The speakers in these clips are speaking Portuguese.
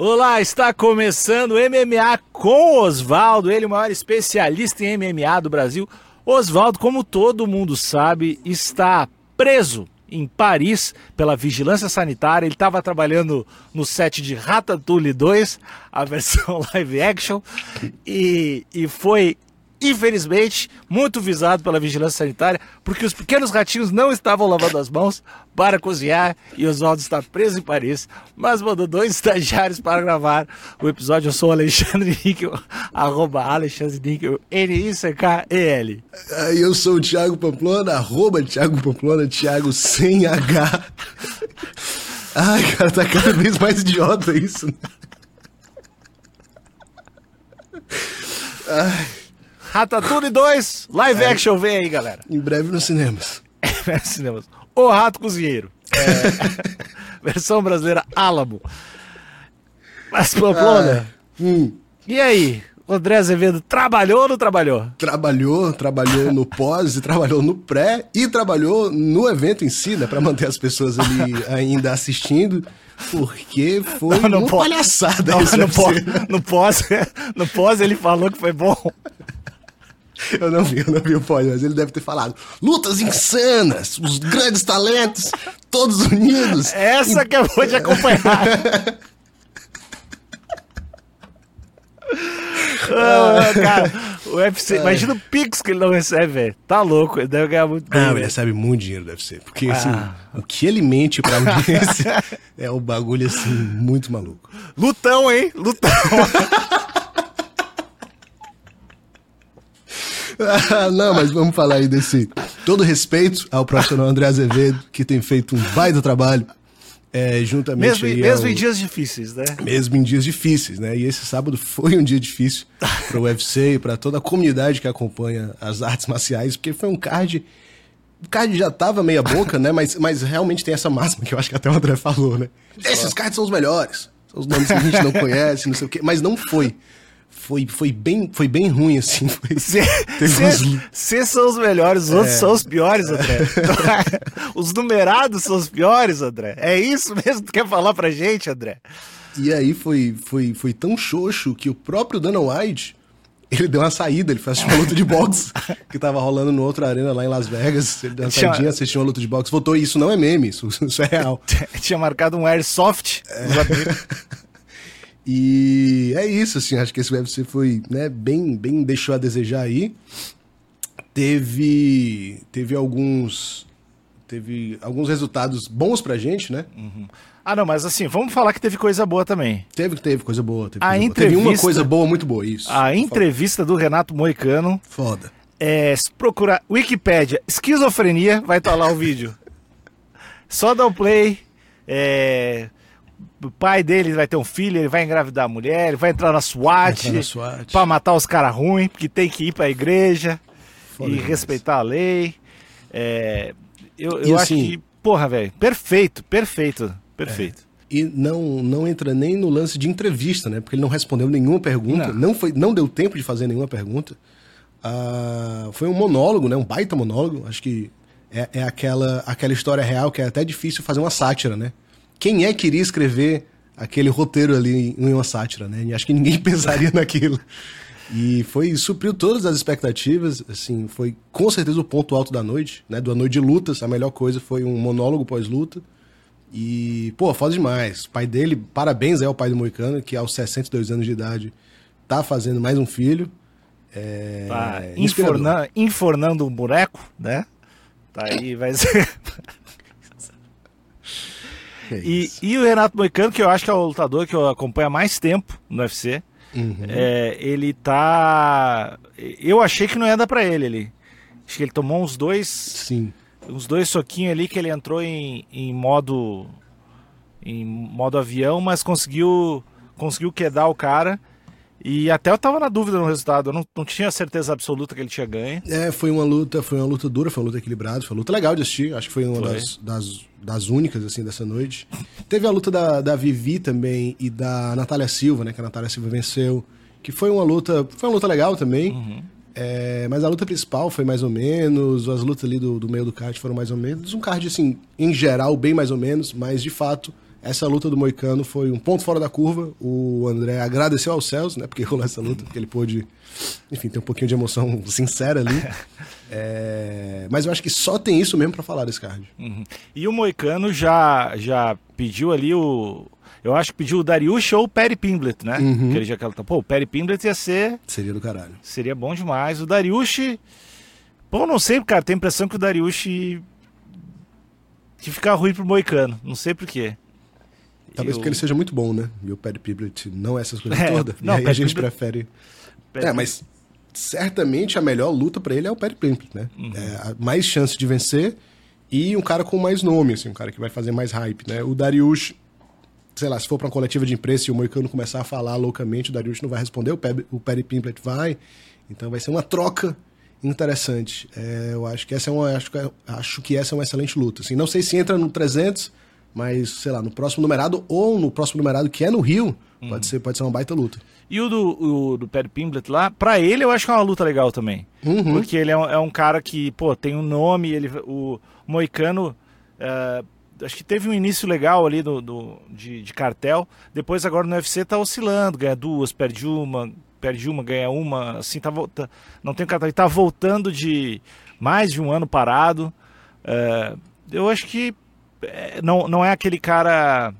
Olá, está começando MMA com Oswaldo, ele o maior especialista em MMA do Brasil. Oswaldo, como todo mundo sabe, está preso em Paris pela vigilância sanitária. Ele estava trabalhando no set de Ratatouille 2, a versão live action, e, e foi infelizmente, muito visado pela vigilância sanitária, porque os pequenos ratinhos não estavam lavando as mãos para cozinhar e Oswaldo está preso em Paris, mas mandou dois estagiários para gravar o episódio. Eu sou Alexandre Níquel, arroba Alexandre Níquel, N-I-C-K-E-L. Eu sou o Thiago Pamplona, arroba Thiago Pamplona, Thiago sem H. Ai, cara, tá cada vez mais idiota isso. Né? Ai. Ratatouille 2, live é. action, vem aí, galera. Em breve nos cinemas. nos cinemas. O Rato Cozinheiro. É. Versão brasileira Álamo. Mas, Pamplona, ah, hum. e aí? O André Azevedo trabalhou ou não trabalhou? Trabalhou, trabalhou no pós, e trabalhou no pré e trabalhou no evento em si, né? Pra manter as pessoas ali ainda assistindo. Porque foi não, não uma pode. palhaçada não, no, pós, no, pós, no pós ele falou que foi bom. Eu não vi, eu não vi o pódio, mas ele deve ter falado. Lutas insanas, os grandes talentos, todos unidos. Essa que eu vou te acompanhar. Ah, cara, o UFC, é. imagina o Pix que ele não recebe, velho. Tá louco, ele deve ganhar muito dinheiro. Ah, ele recebe muito dinheiro, deve ser. Porque, assim, ah. o que ele mente pra audiência é um bagulho, assim, muito maluco. Lutão, hein? Lutão. não, mas vamos falar aí desse. Todo respeito ao profissional André Azevedo, que tem feito um baita trabalho. É, juntamente mesmo, mesmo ao... em dias difíceis, né? Mesmo em dias difíceis, né? E esse sábado foi um dia difícil para o UFC e para toda a comunidade que acompanha as artes marciais, porque foi um card. O card já tava meia boca, né? Mas, mas realmente tem essa máxima que eu acho que até o André falou, né? Esses cards são os melhores. São os nomes que a gente não conhece, não sei o quê. Mas não foi foi, foi, bem, foi bem ruim, assim. Vocês uns... são os melhores, os é. outros são os piores, André. os numerados são os piores, André. É isso mesmo que tu quer falar pra gente, André? E aí foi, foi, foi tão xoxo que o próprio Dana White, ele deu uma saída, ele fez uma luta de boxe que tava rolando no outra arena lá em Las Vegas. Ele deu uma Tinha... saidinha, assistiu uma luta de boxe, voltou. Isso não é meme, isso, isso é real. Tinha marcado um airsoft. É. E é isso, assim, acho que esse UFC foi, né, bem, bem deixou a desejar aí. Teve, teve alguns, teve alguns resultados bons pra gente, né? Uhum. Ah, não, mas assim, vamos falar que teve coisa boa também. Teve, teve coisa boa. Teve, a coisa entrevista, boa. teve uma coisa boa, muito boa, isso. A entrevista do Renato Moicano. Foda. É, se procurar Wikipedia, esquizofrenia, vai estar tá lá o vídeo. Só dá o play. É, o pai dele vai ter um filho, ele vai engravidar a mulher, ele vai entrar na SWAT, SWAT. pra matar os caras ruins, porque tem que ir pra igreja Foda e respeitar a lei. É, eu eu acho assim, que, porra, velho, perfeito, perfeito, perfeito. É. E não, não entra nem no lance de entrevista, né? Porque ele não respondeu nenhuma pergunta, não, não foi, não deu tempo de fazer nenhuma pergunta. Ah, foi um monólogo, né? Um baita monólogo. Acho que é, é aquela, aquela história real que é até difícil fazer uma sátira, né? Quem é que iria escrever aquele roteiro ali em uma sátira, né? Acho que ninguém pensaria naquilo. E foi supriu todas as expectativas, assim, foi com certeza o ponto alto da noite, né? Da noite de lutas, a melhor coisa foi um monólogo pós-luta. E, pô, foda demais. O pai dele, parabéns é o pai do Moicano, que aos 62 anos de idade tá fazendo mais um filho. É... Tá inforna... infornando um boneco, né? Tá aí, vai ser. É e, e o Renato Moicano, que eu acho que é o lutador que eu acompanho há mais tempo no UFC, uhum. é, ele tá. Eu achei que não ia dar pra ele ali. Acho que ele tomou uns dois. Sim. Uns dois soquinhos ali que ele entrou em, em modo. em modo avião, mas conseguiu. conseguiu quedar o cara. E até eu tava na dúvida no resultado, eu não, não tinha certeza absoluta que ele tinha ganho. É, foi uma luta, foi uma luta dura, foi uma luta equilibrada, foi uma luta legal de assistir, acho que foi uma foi. Das, das, das, únicas, assim, dessa noite. Teve a luta da, da Vivi também e da Natália Silva, né, que a Natália Silva venceu, que foi uma luta, foi uma luta legal também, uhum. é, mas a luta principal foi mais ou menos, as lutas ali do, do meio do card foram mais ou menos, um card, assim, em geral, bem mais ou menos, mas de fato essa luta do Moicano foi um ponto fora da curva. O André agradeceu aos céus, né? Porque rolou essa luta, porque ele pôde, enfim, ter um pouquinho de emoção sincera ali. É... Mas eu acho que só tem isso mesmo para falar desse card. Uhum. E o Moicano já, já pediu ali o. Eu acho que pediu o Dariush ou o Perry Pimblet, né? Uhum. Que ele já Pô, o Perry Pimblet ia ser. Seria do caralho. Seria bom demais. O Dariush. Pô, não sei, cara. Tenho a impressão que o Dariush. Que ficar ruim pro Moicano. Não sei porquê. Talvez eu... porque ele seja muito bom, né? E o Perry Pimblet não é essas coisas é, todas. Não, e aí a gente prefere. É, mas certamente a melhor luta para ele é o Perry Pimblet, né? Uhum. É, mais chance de vencer e um cara com mais nome, assim, um cara que vai fazer mais hype, né? O Dariush, sei lá, se for para uma coletiva de imprensa e o Moicano começar a falar loucamente, o Dariush não vai responder, o Perry, o Perry Pimblet vai. Então vai ser uma troca interessante. É, eu acho que essa é uma acho, acho que essa é uma excelente luta. Assim, não sei se entra no 300, mas sei lá, no próximo numerado ou no próximo numerado que é no Rio, uhum. pode ser pode ser uma baita luta. E o do, o, do Perry Pimblet lá, pra ele eu acho que é uma luta legal também. Uhum. Porque ele é um, é um, cara que, pô, tem um nome, ele, o Moicano, uh, acho que teve um início legal ali do, do de, de, cartel. Depois agora no UFC tá oscilando, ganha duas, perde uma, perde uma, ganha uma, assim, tá voltando. Não tem cartel, ele tá voltando de mais de um ano parado. Uh, eu acho que não, não é aquele cara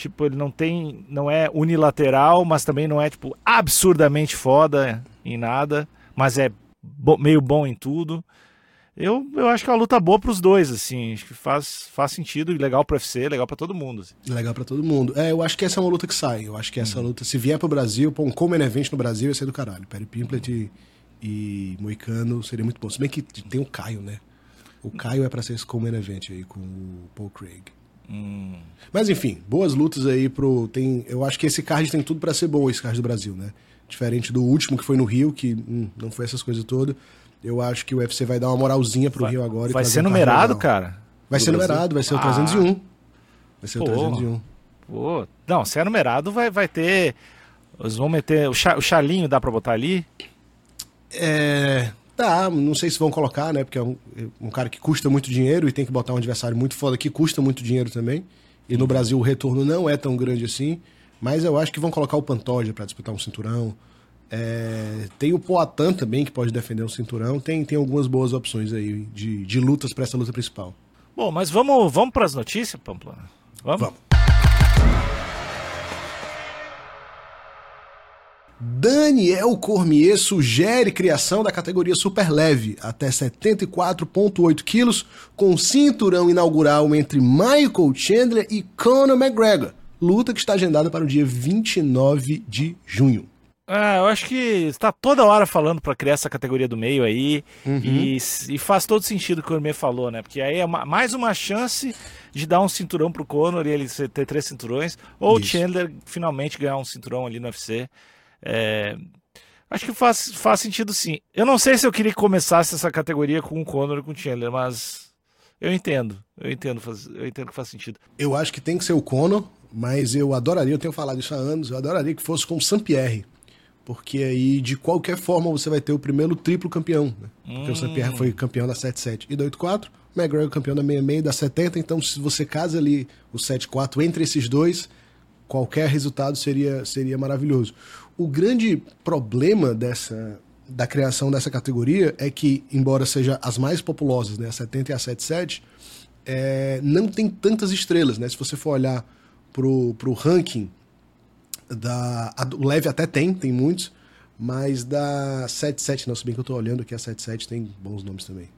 Tipo, ele não tem. Não é unilateral, mas também não é, tipo, absurdamente foda em nada. Mas é bo meio bom em tudo. Eu, eu acho que é uma luta boa para os dois, assim. Acho que faz, faz sentido e legal pro UFC, legal para todo mundo. Assim. Legal para todo mundo. É, eu acho que essa é uma luta que sai. Eu acho que essa uhum. luta, se vier pro Brasil, pô, um Common Event no Brasil, ia ser do caralho. Perry Pimplet e, e Moicano seria muito bom. Se bem que tem o Caio, né? O Caio é para ser esse Common Event aí com o Paul Craig. Hum. Mas enfim, boas lutas aí pro. Tem, eu acho que esse card tem tudo para ser bom, esse card do Brasil, né? Diferente do último que foi no Rio, que hum, não foi essas coisas todas. Eu acho que o UFC vai dar uma moralzinha pro vai, Rio agora. Vai ser um numerado, cara? Vai ser Brasil. numerado, vai ser o ah. 301. Vai ser pô, o 301. Pô. Não, se é numerado, vai, vai ter. Eles vão meter. O, cha, o chalinho dá pra botar ali? É. Tá, não sei se vão colocar, né? Porque é um, um, cara que custa muito dinheiro e tem que botar um adversário muito foda que custa muito dinheiro também. E no Brasil o retorno não é tão grande assim. Mas eu acho que vão colocar o Pantoja para disputar um cinturão. É, tem o Poatan também, que pode defender um cinturão. Tem, tem algumas boas opções aí de, de lutas para essa luta principal. Bom, mas vamos, vamos para as notícias, Pamplona? Vamos? Vamos. Daniel Cormier sugere criação da categoria super leve, até 74,8 quilos, com cinturão inaugural entre Michael Chandler e Conor McGregor. Luta que está agendada para o dia 29 de junho. Ah, eu acho que está toda hora falando para criar essa categoria do meio aí uhum. e, e, faz todo sentido o que o Cormier falou, né? Porque aí é uma, mais uma chance de dar um cinturão pro Conor e ele ter três cinturões, ou o Chandler finalmente ganhar um cinturão ali no UFC. É, acho que faz, faz sentido sim. Eu não sei se eu queria que começasse essa categoria com o Conor e com o Chandler, mas eu entendo. Eu entendo, faz, eu entendo que faz sentido. Eu acho que tem que ser o Conor, mas eu adoraria, eu tenho falado isso há anos, eu adoraria que fosse com o Sampierre. Porque aí, de qualquer forma, você vai ter o primeiro triplo campeão. Né? Porque hum. o Sampierre foi campeão da 7-7 e da 8-4, o McGregor campeão da 66 e da 70. Então, se você casa ali o 7-4 entre esses dois, qualquer resultado seria, seria maravilhoso. O grande problema dessa da criação dessa categoria é que, embora seja as mais populosas, né, a 70 e a 77, é, não tem tantas estrelas, né? Se você for olhar pro, pro ranking da a, o leve até tem, tem muitos, mas da 77 não, se bem que eu tô olhando aqui a 77 tem bons nomes também.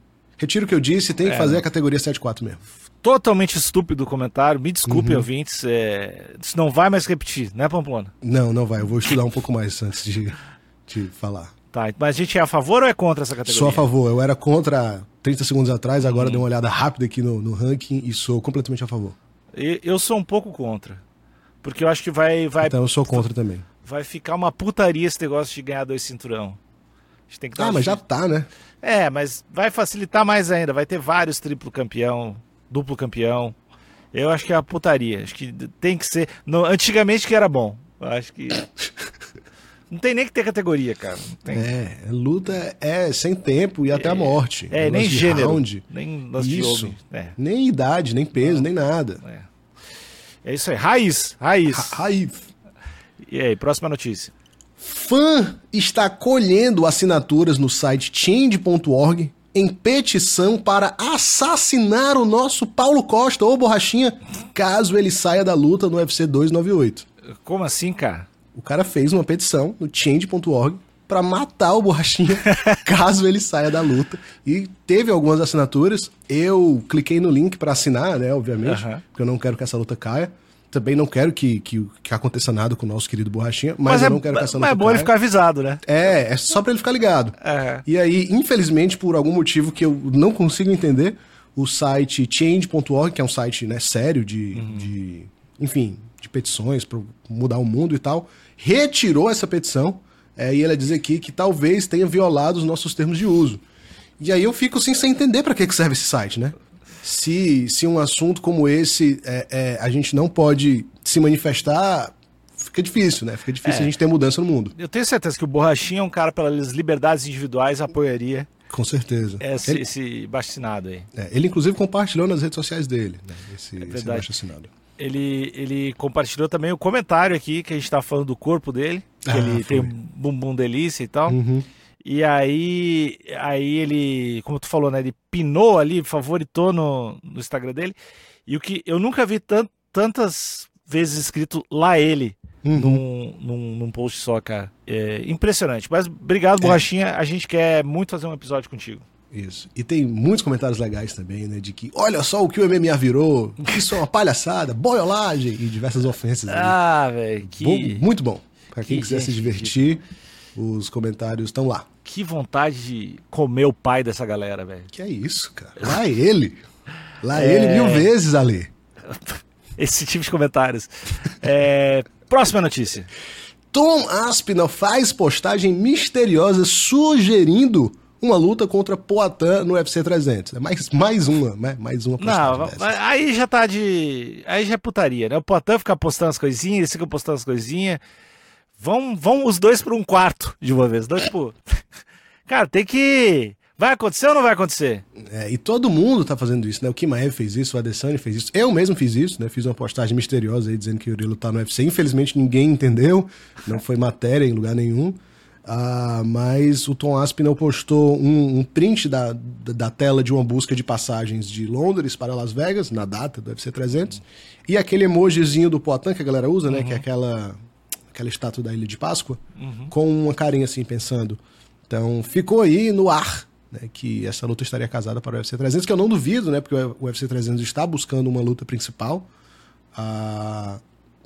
Retiro o que eu disse, tem que é, fazer a categoria 74 mesmo totalmente estúpido o comentário. Me desculpe, uhum. ouvintes. É... Isso não vai mais repetir, né, Pamplona? Não, não vai. Eu vou estudar um pouco mais antes de, de falar. Tá, mas a gente é a favor ou é contra essa categoria? Sou a favor. Eu era contra 30 segundos atrás, agora uhum. dei uma olhada rápida aqui no, no ranking e sou completamente a favor. Eu sou um pouco contra. Porque eu acho que vai. vai então eu sou contra também. Vai ficar uma putaria esse negócio de ganhar dois cinturão. Ah, mas já tá, né? É, mas vai facilitar mais ainda. Vai ter vários triplo campeão duplo campeão. Eu acho que é a putaria. Acho que tem que ser. No, antigamente que era bom. Eu acho que. Não tem nem que ter categoria, cara. É, luta é sem tempo e é, até a morte. É, nem gênero. Round, nem Isso. É. Nem idade, nem peso, Não. nem nada. É. É isso aí, raiz, raiz. Ra raiz. E aí, próxima notícia. Fã está colhendo assinaturas no site change.org em petição para assassinar o nosso Paulo Costa ou Borrachinha, caso ele saia da luta no UFC 298. Como assim, cara? O cara fez uma petição no change.org para matar o Borrachinha caso ele saia da luta. E teve algumas assinaturas. Eu cliquei no link para assinar, né, obviamente, uhum. porque eu não quero que essa luta caia. Também não quero que, que, que aconteça nada com o nosso querido Borrachinha, mas, mas eu é, não quero que essa luta Mas é bom ele ficar avisado, né? É, é só para ele ficar ligado. Uhum. E aí, infelizmente, por algum motivo que eu não consigo entender, o site change.org, que é um site né, sério de, uhum. de, enfim, de petições para mudar o mundo e tal, retirou essa petição é, e ela diz aqui que talvez tenha violado os nossos termos de uso. E aí eu fico assim, sem entender para que, que serve esse site, né? Se, se um assunto como esse é, é, a gente não pode se manifestar, fica difícil, né? Fica difícil é. a gente ter mudança no mundo. Eu tenho certeza que o Borrachinha é um cara pelas liberdades individuais apoiaria. Com certeza. Esse, ele, esse baixinado aí. É, ele, inclusive, compartilhou nas redes sociais dele, né? esse, é esse baixinado ele, ele compartilhou também o comentário aqui que a gente tá falando do corpo dele, que ah, ele foi. tem um bumbum delícia e tal. Uhum. E aí, aí ele, como tu falou, né, ele pinou ali, favoritou no, no Instagram dele. E o que eu nunca vi tant, tantas vezes escrito lá ele uhum. num, num, num, post só, cara. É impressionante. Mas obrigado, é. Borrachinha. A gente quer muito fazer um episódio contigo. Isso. E tem muitos comentários legais também, né? De que olha só o que o MMA virou, isso é uma palhaçada, boiolagem e diversas ofensas. Ah, velho, que. Bom, muito bom. Pra quem que quiser se divertir, os comentários estão lá. Que vontade de comer o pai dessa galera, velho. Que é isso, cara. Lá ele. Lá é... ele mil vezes, Ali. Esse tipo de comentários. É... Próxima notícia. Tom Aspinall faz postagem misteriosa sugerindo uma luta contra Poatan no UFC 300. É mais, mais uma, né? Mais uma Não, aí já tá de. Aí já é putaria, né? O Poatan fica postando as coisinhas, eles ficam postando as coisinhas. Vão, vão os dois para um quarto de uma vez. Dois, tipo. Cara, tem que. Vai acontecer ou não vai acontecer? É, e todo mundo tá fazendo isso, né? O Kimaev fez isso, o Adesanya fez isso. Eu mesmo fiz isso, né? Fiz uma postagem misteriosa aí dizendo que o Urilo tá no UFC. Infelizmente ninguém entendeu, não foi matéria em lugar nenhum. Uh, mas o Tom Aspinall postou um, um print da, da, tela de uma busca de passagens de Londres para Las Vegas, na data do UFC 300, uhum. e aquele emojizinho do Poitin que a galera usa, né? Uhum. Que é aquela, aquela estátua da Ilha de Páscoa, uhum. com uma carinha assim, pensando. Então, ficou aí no ar né, que essa luta estaria casada para o UFC 300, que eu não duvido, né? Porque o UFC 300 está buscando uma luta principal. Uh,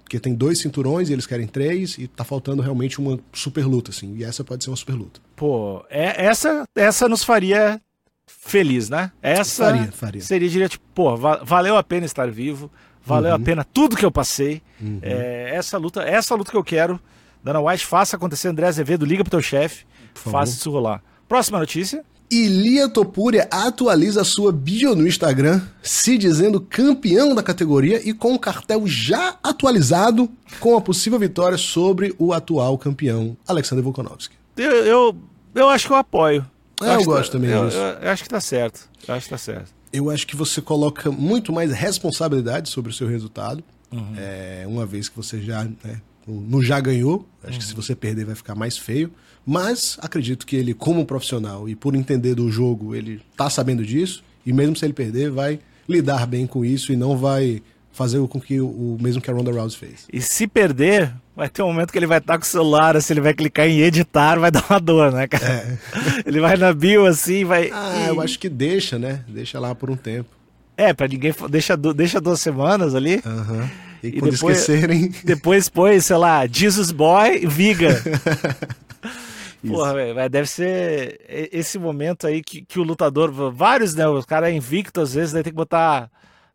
porque tem dois cinturões e eles querem três, e tá faltando realmente uma super luta, assim. E essa pode ser uma super luta. Pô, é, essa, essa nos faria feliz, né? Essa faria, faria. seria, diria, tipo, pô, valeu a pena estar vivo, valeu uhum. a pena tudo que eu passei. Uhum. É, essa luta, essa luta que eu quero. Dana White, faça acontecer, André Azevedo, liga pro teu chefe, faça isso rolar. Próxima notícia. Ilia Topuria atualiza sua bio no Instagram, se dizendo campeão da categoria e com o cartel já atualizado com a possível vitória sobre o atual campeão, Alexander Volkanovski. Eu, eu, eu acho que eu apoio. É, eu, eu gosto tá, também eu, disso. Eu, eu, acho que tá certo. Eu acho que tá certo. Eu acho que você coloca muito mais responsabilidade sobre o seu resultado, uhum. é, uma vez que você já, né, no já ganhou. Acho uhum. que se você perder vai ficar mais feio. Mas acredito que ele, como profissional e por entender do jogo, ele tá sabendo disso. E mesmo se ele perder, vai lidar bem com isso e não vai fazer com que o, mesmo que a Ronda Rousey fez. E se perder, vai ter um momento que ele vai estar com o celular, assim, ele vai clicar em editar, vai dar uma dor, né, cara? É. ele vai na bio assim, vai. Ah, e... eu acho que deixa, né? Deixa lá por um tempo. É, pra ninguém. Deixa, deixa duas semanas ali. Uhum. E, e quando depois, esquecerem. Depois põe, sei lá, Jesus Boy, Viga. Porra, véio, deve ser esse momento aí que, que o lutador, vários, né? O cara é invicto às vezes, daí tem que botar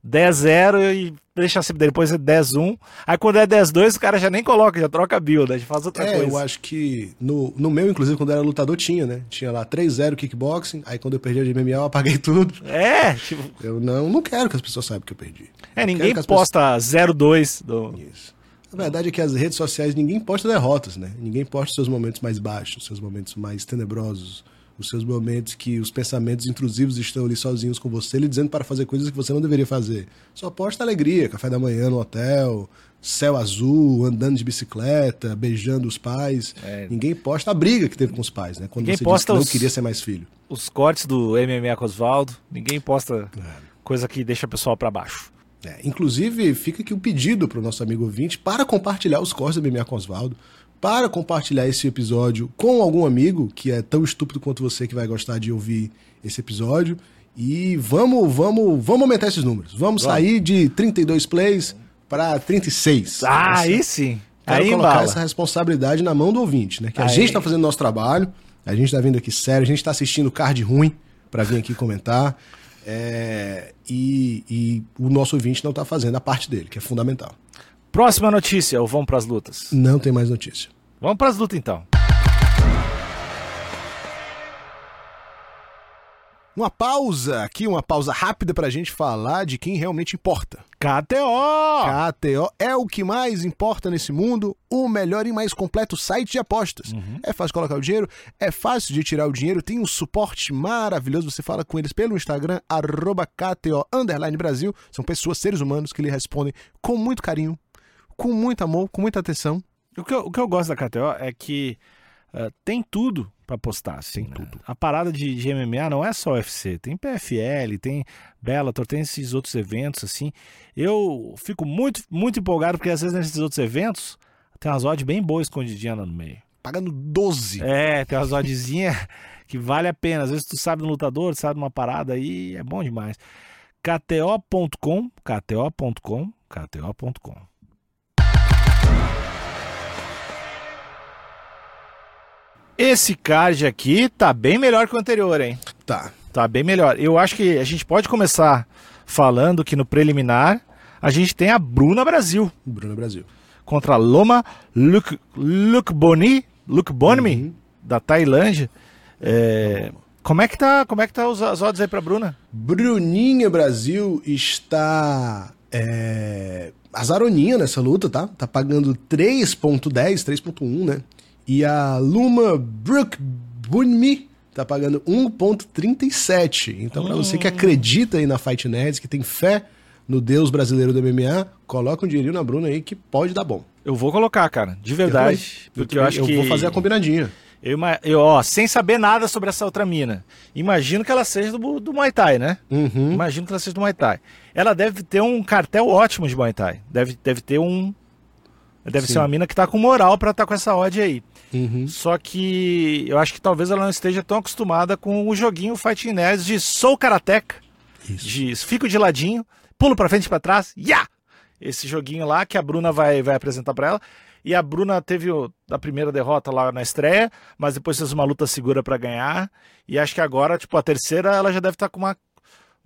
10-0 e deixar sempre depois é 10-1. Aí quando é 10-2, o cara já nem coloca, já troca a build, já faz outra é, coisa. eu acho que no, no meu, inclusive, quando era lutador, tinha, né? Tinha lá 3-0 kickboxing, aí quando eu perdi a de MMA, eu apaguei tudo. É, tipo... Eu não, não quero que as pessoas saibam que eu perdi. É, ninguém posta pessoas... 0-2 do... Isso. A verdade é que as redes sociais ninguém posta derrotas, né? Ninguém posta seus momentos mais baixos, seus momentos mais tenebrosos. Os seus momentos que os pensamentos intrusivos estão ali sozinhos com você, lhe dizendo para fazer coisas que você não deveria fazer. Só posta alegria, café da manhã no hotel, céu azul, andando de bicicleta, beijando os pais. É. Ninguém posta a briga que teve com os pais, né? Quando Ninguém você posta que não os, queria ser mais filho. Os cortes do MMA com Osvaldo. Ninguém posta é. coisa que deixa o pessoal para baixo. É, inclusive, fica aqui o um pedido para o nosso amigo ouvinte para compartilhar os cortes do MMA com Osvaldo, para compartilhar esse episódio com algum amigo que é tão estúpido quanto você que vai gostar de ouvir esse episódio. E vamos, vamos, vamos aumentar esses números. Vamos, vamos. sair de 32 plays para 36. Ah, aí sim. Quero aí colocar embala. essa responsabilidade na mão do ouvinte, né? Que a aí. gente está fazendo nosso trabalho, a gente está vindo aqui sério, a gente está assistindo card ruim para vir aqui comentar. É, e, e, o nosso ouvinte não está fazendo a parte dele, que é fundamental. Próxima notícia, ou vamos para as lutas? Não tem mais notícia. Vamos para as lutas então. Uma pausa aqui, uma pausa rápida para a gente falar de quem realmente importa. KTO! KTO é o que mais importa nesse mundo, o melhor e mais completo site de apostas. Uhum. É fácil colocar o dinheiro, é fácil de tirar o dinheiro, tem um suporte maravilhoso. Você fala com eles pelo Instagram, KTO Brasil. São pessoas, seres humanos, que lhe respondem com muito carinho, com muito amor, com muita atenção. O que eu, o que eu gosto da KTO é que uh, tem tudo para postar. Assim, né? tudo. A parada de, de, MMA não é só UFC, tem PFL, tem Bellator, tem esses outros eventos assim. Eu fico muito muito empolgado porque às vezes nesses outros eventos tem umas odds bem boas escondidinhas no meio. Pagando 12. É, tem umas oddzinhas que vale a pena. Às vezes tu sabe um lutador, sabe uma parada aí, é bom demais. KTO.com, KTO.com, KTO.com. Esse card aqui tá bem melhor que o anterior, hein? Tá. Tá bem melhor. Eu acho que a gente pode começar falando que no preliminar a gente tem a Bruna Brasil. Bruna Brasil. Contra a Loma Luke, Luke Boni, Luke Bonmi, uhum. da Tailândia. É, como é que tá, como é que tá os, as odds aí pra Bruna? Bruninha Brasil está é, azaroninha nessa luta, tá? Tá pagando 3.10, 3.1, né? E a Luma Brook Bunmi tá pagando 1.37. Então, para você que hum. acredita aí na Fight Nerds, que tem fé no Deus brasileiro do MMA, coloca um dinheirinho na Bruna aí que pode dar bom. Eu vou colocar, cara, de verdade. Eu porque eu, acho eu que. Eu vou fazer a combinadinha. Eu, eu, ó, sem saber nada sobre essa outra mina. Imagino que ela seja do, do Muay Thai, né? Uhum. Imagino que ela seja do Muay Thai. Ela deve ter um cartel ótimo de Muay Thai. Deve, deve ter um. Deve Sim. ser uma mina que tá com moral para estar tá com essa odd aí. Uhum. Só que eu acho que talvez ela não esteja tão acostumada com o joguinho Fighting Nerds de sou karateca. Isso. De fico de ladinho, pulo para frente e para trás, ya! Yeah! Esse joguinho lá que a Bruna vai, vai apresentar para ela. E a Bruna teve a primeira derrota lá na estreia, mas depois fez uma luta segura para ganhar. E acho que agora, tipo, a terceira, ela já deve estar tá com uma.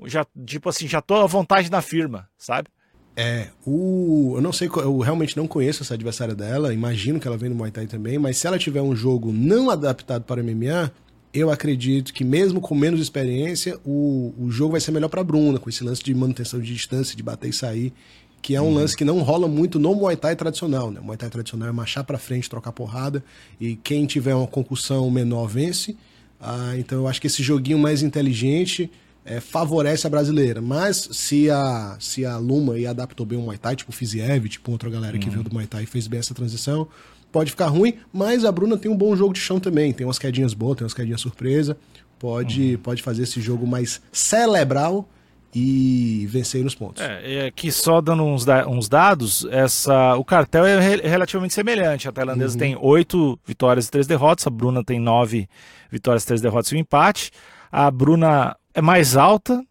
Já, tipo assim, já tô à vontade na firma, sabe? É, o. Eu não sei, eu realmente não conheço essa adversária dela, imagino que ela vem no Muay Thai também, mas se ela tiver um jogo não adaptado para MMA, eu acredito que mesmo com menos experiência, o, o jogo vai ser melhor para Bruna, com esse lance de manutenção de distância, de bater e sair, que é um uhum. lance que não rola muito no Muay Thai tradicional, né? O Muay Thai tradicional é marchar para frente, trocar porrada, e quem tiver uma concussão menor vence. Ah, então eu acho que esse joguinho mais inteligente é, favorece a brasileira. Mas se a, se a Luma e adaptou bem o Muay Thai, tipo o Fiziev, tipo outra galera que uhum. veio do Muay Thai e fez bem essa transição, pode ficar ruim, mas a Bruna tem um bom jogo de chão também. Tem umas quedinhas boas, tem umas quedinhas surpresa. Pode, uhum. pode fazer esse jogo mais cerebral e vencer nos pontos. É, aqui só dando uns, da, uns dados, essa, o cartel é re, relativamente semelhante. A tailandesa uhum. tem oito vitórias e três derrotas, a Bruna tem nove vitórias, três derrotas e um empate. A Bruna é mais alta,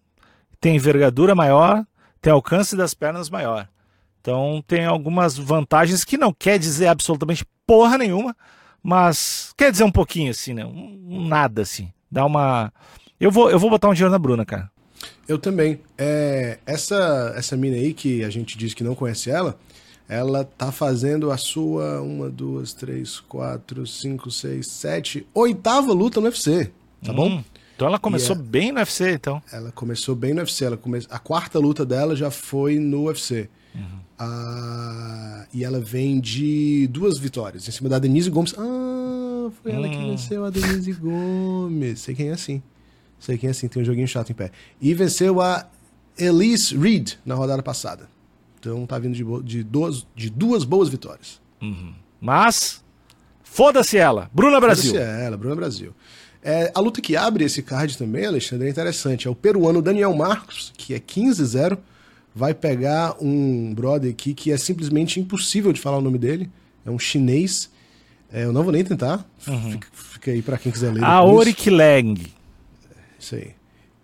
tem envergadura maior, tem alcance das pernas maior. Então tem algumas vantagens que não quer dizer absolutamente porra nenhuma, mas quer dizer um pouquinho assim, né? Um, nada assim. Dá uma. Eu vou, eu vou botar um dinheiro na Bruna, cara. Eu também. É, essa essa mina aí que a gente diz que não conhece ela, ela tá fazendo a sua uma, duas, três, quatro, cinco, seis, sete, oitava luta no UFC, tá hum. bom? Então ela começou bem no UFC, então. Ela começou bem no UFC. Ela come... A quarta luta dela já foi no UFC. Uhum. Ah, e ela vem de duas vitórias. Em cima da Denise Gomes. Ah, foi hum. ela que hum. venceu a Denise Gomes. Sei quem é assim. Sei quem é assim, tem um joguinho chato em pé. E venceu a Elise Reed na rodada passada. Então tá vindo de, de, duas, de duas boas vitórias. Uhum. Mas, foda-se ela. Bruna Brasil. Foda-se ela, Bruna Brasil. É, a luta que abre esse card também, Alexandre, é interessante. É o peruano Daniel Marcos, que é 15-0. Vai pegar um brother aqui que é simplesmente impossível de falar o nome dele. É um chinês. É, eu não vou nem tentar. Uhum. Fica, fica, aí para quem quiser ler. Aorik Leng. Isso aí.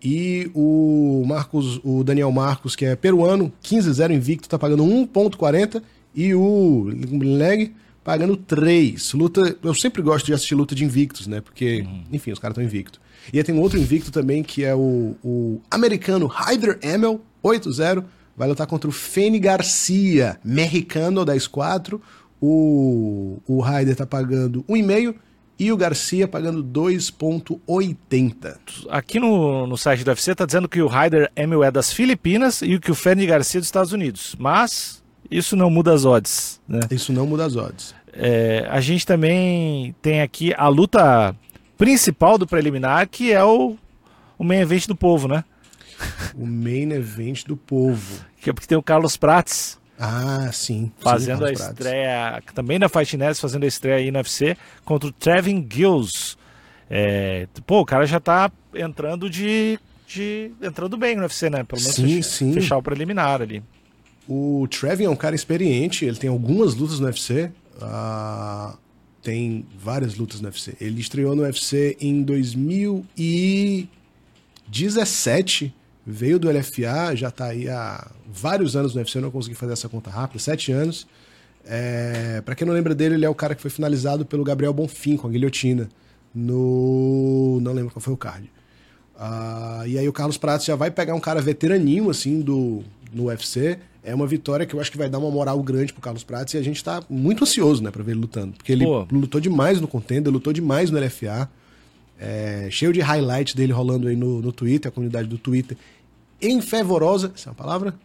E o Marcos, o Daniel Marcos, que é peruano, 15-0 invicto, tá pagando 1.40 e o Leg pagando 3. Luta, eu sempre gosto de assistir luta de invictos, né? Porque, uhum. enfim, os caras estão invictos. E aí tem um outro invicto também que é o, o americano Hyder Emel, 8-0, vai lutar contra o Fene Garcia, mexicano 10-4. O, o Ryder tá pagando 1,5 e o Garcia pagando 2,80. Aqui no, no site do UFC tá dizendo que o Ryder Emil é das Filipinas e que o Fernie Garcia é dos Estados Unidos. Mas isso não muda as odds, né? Isso não muda as odds. É, a gente também tem aqui a luta principal do preliminar, que é o, o main event do povo, né? O main event do povo. Que é porque tem o Carlos Prates ah, sim. Fazendo sim, a estreia, também na Fight Nets, fazendo a estreia aí no UFC contra o Trevin Gills. É, pô, o cara já tá entrando de, de. entrando bem no UFC, né? Pelo menos sim, fechar, sim. fechar o preliminar ali. O Trevin é um cara experiente, ele tem algumas lutas no UFC. Uh, ah, tem várias lutas no UFC. Ele estreou no UFC em 2017 veio do LFA, já está aí há vários anos no UFC, eu não consegui fazer essa conta rápida, sete anos. É, para quem não lembra dele, ele é o cara que foi finalizado pelo Gabriel Bonfim com a guilhotina no. Não lembro qual foi o card. Uh, e aí o Carlos Prates já vai pegar um cara veteraninho, assim, do, no UFC. É uma vitória que eu acho que vai dar uma moral grande pro Carlos Prates e a gente tá muito ansioso, né, pra ver ele lutando. Porque ele Pô. lutou demais no contender, lutou demais no LFA. É, cheio de highlights dele rolando aí no, no Twitter, a comunidade do Twitter, enfervorosa, essa é uma palavra?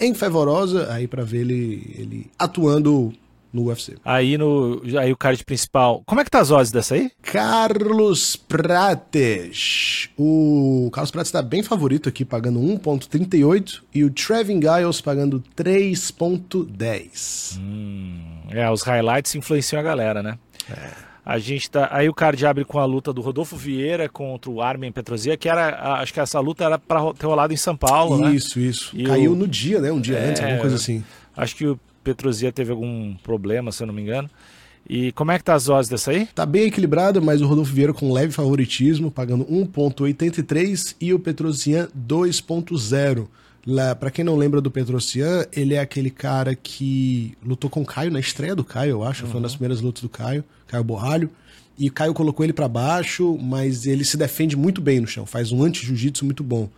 Enfervorosa, aí para ver ele, ele atuando no UFC. Aí no aí o card principal. Como é que tá as odds dessa aí? Carlos Prates. O Carlos Prates está bem favorito aqui, pagando 1.38 e o Trevin Giles pagando 3.10. Hum, é, os highlights influenciam a galera, né? É. A gente tá. Aí o card abre com a luta do Rodolfo Vieira contra o Armin Petrozia, que era. Acho que essa luta era para ter rolado em São Paulo, isso, né? Isso, isso. Caiu o... no dia, né? Um dia é, antes, alguma coisa assim. Acho que o Petrozia teve algum problema, se eu não me engano. E como é que tá as odds dessa aí? Tá bem equilibrado, mas o Rodolfo Vieira com leve favoritismo, pagando 1.83 e o Petrosian 2.0. Para quem não lembra do Petrosian, ele é aquele cara que lutou com o Caio na estreia do Caio, eu acho, uhum. foi uma das primeiras lutas do Caio. Caio Borralho. E o Caio colocou ele para baixo, mas ele se defende muito bem no chão, faz um anti-jiu-jitsu muito bom.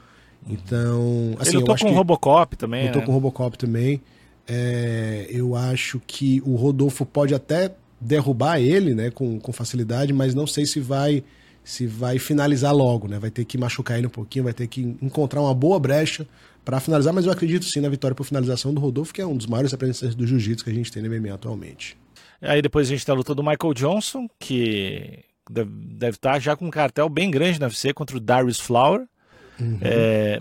Então, assim, ele lutou com o Robocop também. Lutou né? com o Robocop também. É, eu acho que o Rodolfo pode até derrubar ele, né, com, com facilidade, mas não sei se vai se vai finalizar logo, né? Vai ter que machucar ele um pouquinho, vai ter que encontrar uma boa brecha para finalizar, mas eu acredito sim na vitória por finalização do Rodolfo, que é um dos maiores representantes do jiu-jitsu que a gente tem no MMA atualmente. Aí depois a gente tem a luta do Michael Johnson, que deve, estar já com um cartel bem grande na UFC contra o Darius Flower. Uhum. É,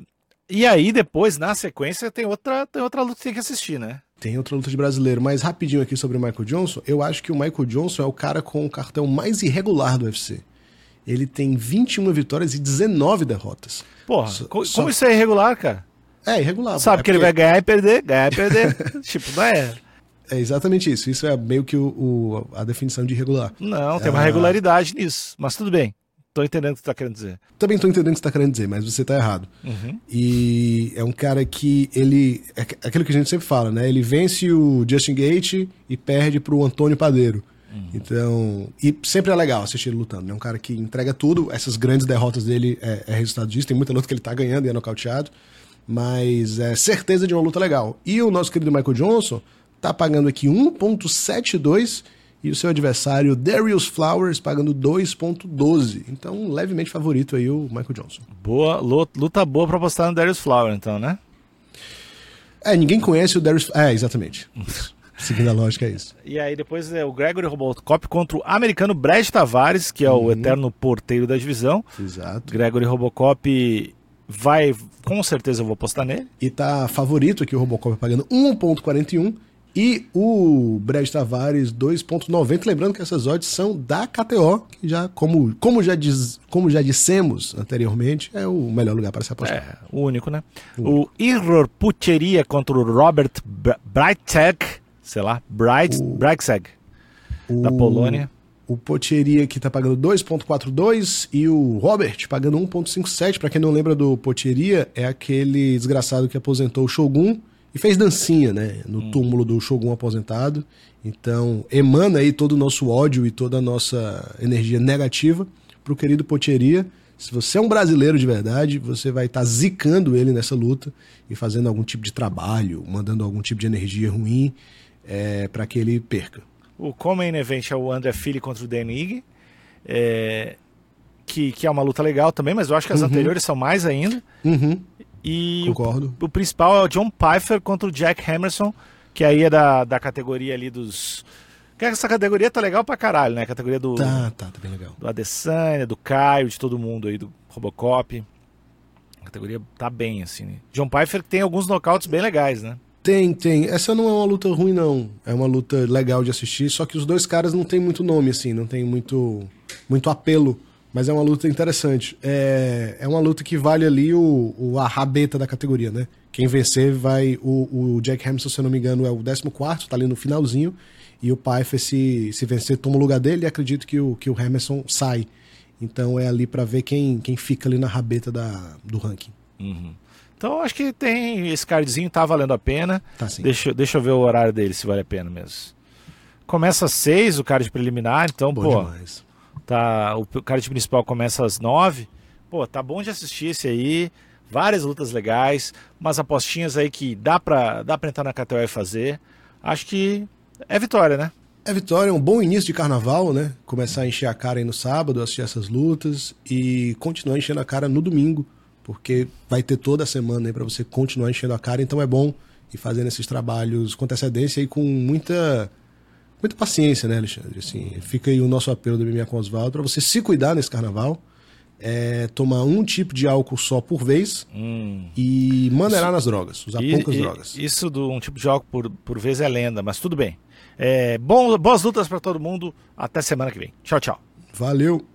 e aí depois, na sequência, tem outra, tem outra luta que tem que assistir, né? Tem outra luta de brasileiro, mas rapidinho aqui sobre o Michael Johnson, eu acho que o Michael Johnson é o cara com o cartel mais irregular do UFC. Ele tem 21 vitórias e 19 derrotas. Porra, só, como só... isso é irregular, cara? É, irregular. Sabe é que porque... ele vai ganhar e perder, ganhar e perder. tipo, não é. É exatamente isso. Isso é meio que o, o a definição de irregular. Não, tem uma ah. regularidade nisso. Mas tudo bem. Tô entendendo o que você tá querendo dizer. Também tô entendendo o que você tá querendo dizer, mas você tá errado. Uhum. E é um cara que ele. É aquilo que a gente sempre fala, né? Ele vence o Justin Gate e perde pro Antônio Padeiro. Uhum. Então. E sempre é legal assistir ele lutando. É um cara que entrega tudo. Essas grandes derrotas dele é, é resultado disso. Tem muita luta que ele tá ganhando e é nocauteado. Mas é certeza de uma luta legal. E o nosso querido Michael Johnson está pagando aqui 1,72 e o seu adversário Darius Flowers pagando 2,12. Então, levemente favorito aí o Michael Johnson. Boa, luta boa para apostar no Darius Flowers, então, né? É, ninguém conhece o Darius. É, exatamente. Seguindo a lógica, é isso. E aí depois é o Gregory Robocop contra o americano Brad Tavares, que é o uhum. eterno porteiro da divisão. Exato. Gregory Robocop vai, com certeza eu vou postar nele. E tá favorito aqui o Robocop pagando 1.41 e o Brad Tavares 2.90, lembrando que essas odds são da KTO, que já como, como já diz, como já dissemos anteriormente, é o melhor lugar para se apostar. É, o único, né? O, o Iror Pucheria contra o Robert Braitzeg, sei lá, Braitzeg, da Polônia. O Pocheria que está pagando 2.42 e o Robert pagando 1.57. Para quem não lembra do Pocheria, é aquele desgraçado que aposentou o Shogun e fez dancinha, né, no hum. túmulo do Shogun aposentado. Então, emana aí todo o nosso ódio e toda a nossa energia negativa pro querido Pocheria. Se você é um brasileiro de verdade, você vai estar tá zicando ele nessa luta e fazendo algum tipo de trabalho, mandando algum tipo de energia ruim é, para que ele perca. O Common Event é o André Fili contra o Denig, é, que, que é uma luta legal também, mas eu acho que as uhum. anteriores são mais ainda. Uhum. E Concordo. O, o, principal é o John Pfeiffer contra o Jack Hammerson, que aí é da, da categoria ali dos. Que essa categoria tá legal pra caralho, né? A categoria do. Tá, tá, tá bem legal. Do Adesanya, do Caio, de todo mundo aí, do Robocop. A categoria tá bem, assim. Né? John Pfeiffer tem alguns nocautes bem legais, né? Tem, tem. Essa não é uma luta ruim, não. É uma luta legal de assistir, só que os dois caras não tem muito nome, assim, não tem muito, muito apelo mas é uma luta interessante. É, é uma luta que vale ali o, o, a rabeta da categoria, né? Quem vencer vai. O, o Jack Hamilton, se eu não me engano, é o 14, tá ali no finalzinho. E o Pfeiffer, se, se vencer, toma o lugar dele e acredito que o, que o Hamilton sai. Então é ali para ver quem, quem fica ali na rabeta da, do ranking. Uhum. Então acho que tem. Esse cardzinho tá valendo a pena. Tá sim. Deixa, deixa eu ver o horário dele, se vale a pena mesmo. Começa às 6 o card preliminar, então, Bom pô. Demais Tá, o card principal começa às 9. Pô, tá bom de assistir esse aí. Várias lutas legais, umas apostinhas aí que dá pra, dá pra entrar na KTO e fazer. Acho que é vitória, né? É vitória, um bom início de carnaval, né? Começar a encher a cara aí no sábado, assistir essas lutas e continuar enchendo a cara no domingo, porque vai ter toda a semana aí para você continuar enchendo a cara, então é bom ir fazendo esses trabalhos com antecedência e com muita muita paciência, né, Alexandre? Assim, fica aí o nosso apelo do MMA com Oswaldo para você se cuidar nesse carnaval. É, tomar um tipo de álcool só por vez hum. e maneirar nas drogas, usar e, poucas e, drogas. Isso de um tipo de álcool por, por vez é lenda, mas tudo bem. É, bom, boas lutas para todo mundo. Até semana que vem. Tchau, tchau. Valeu.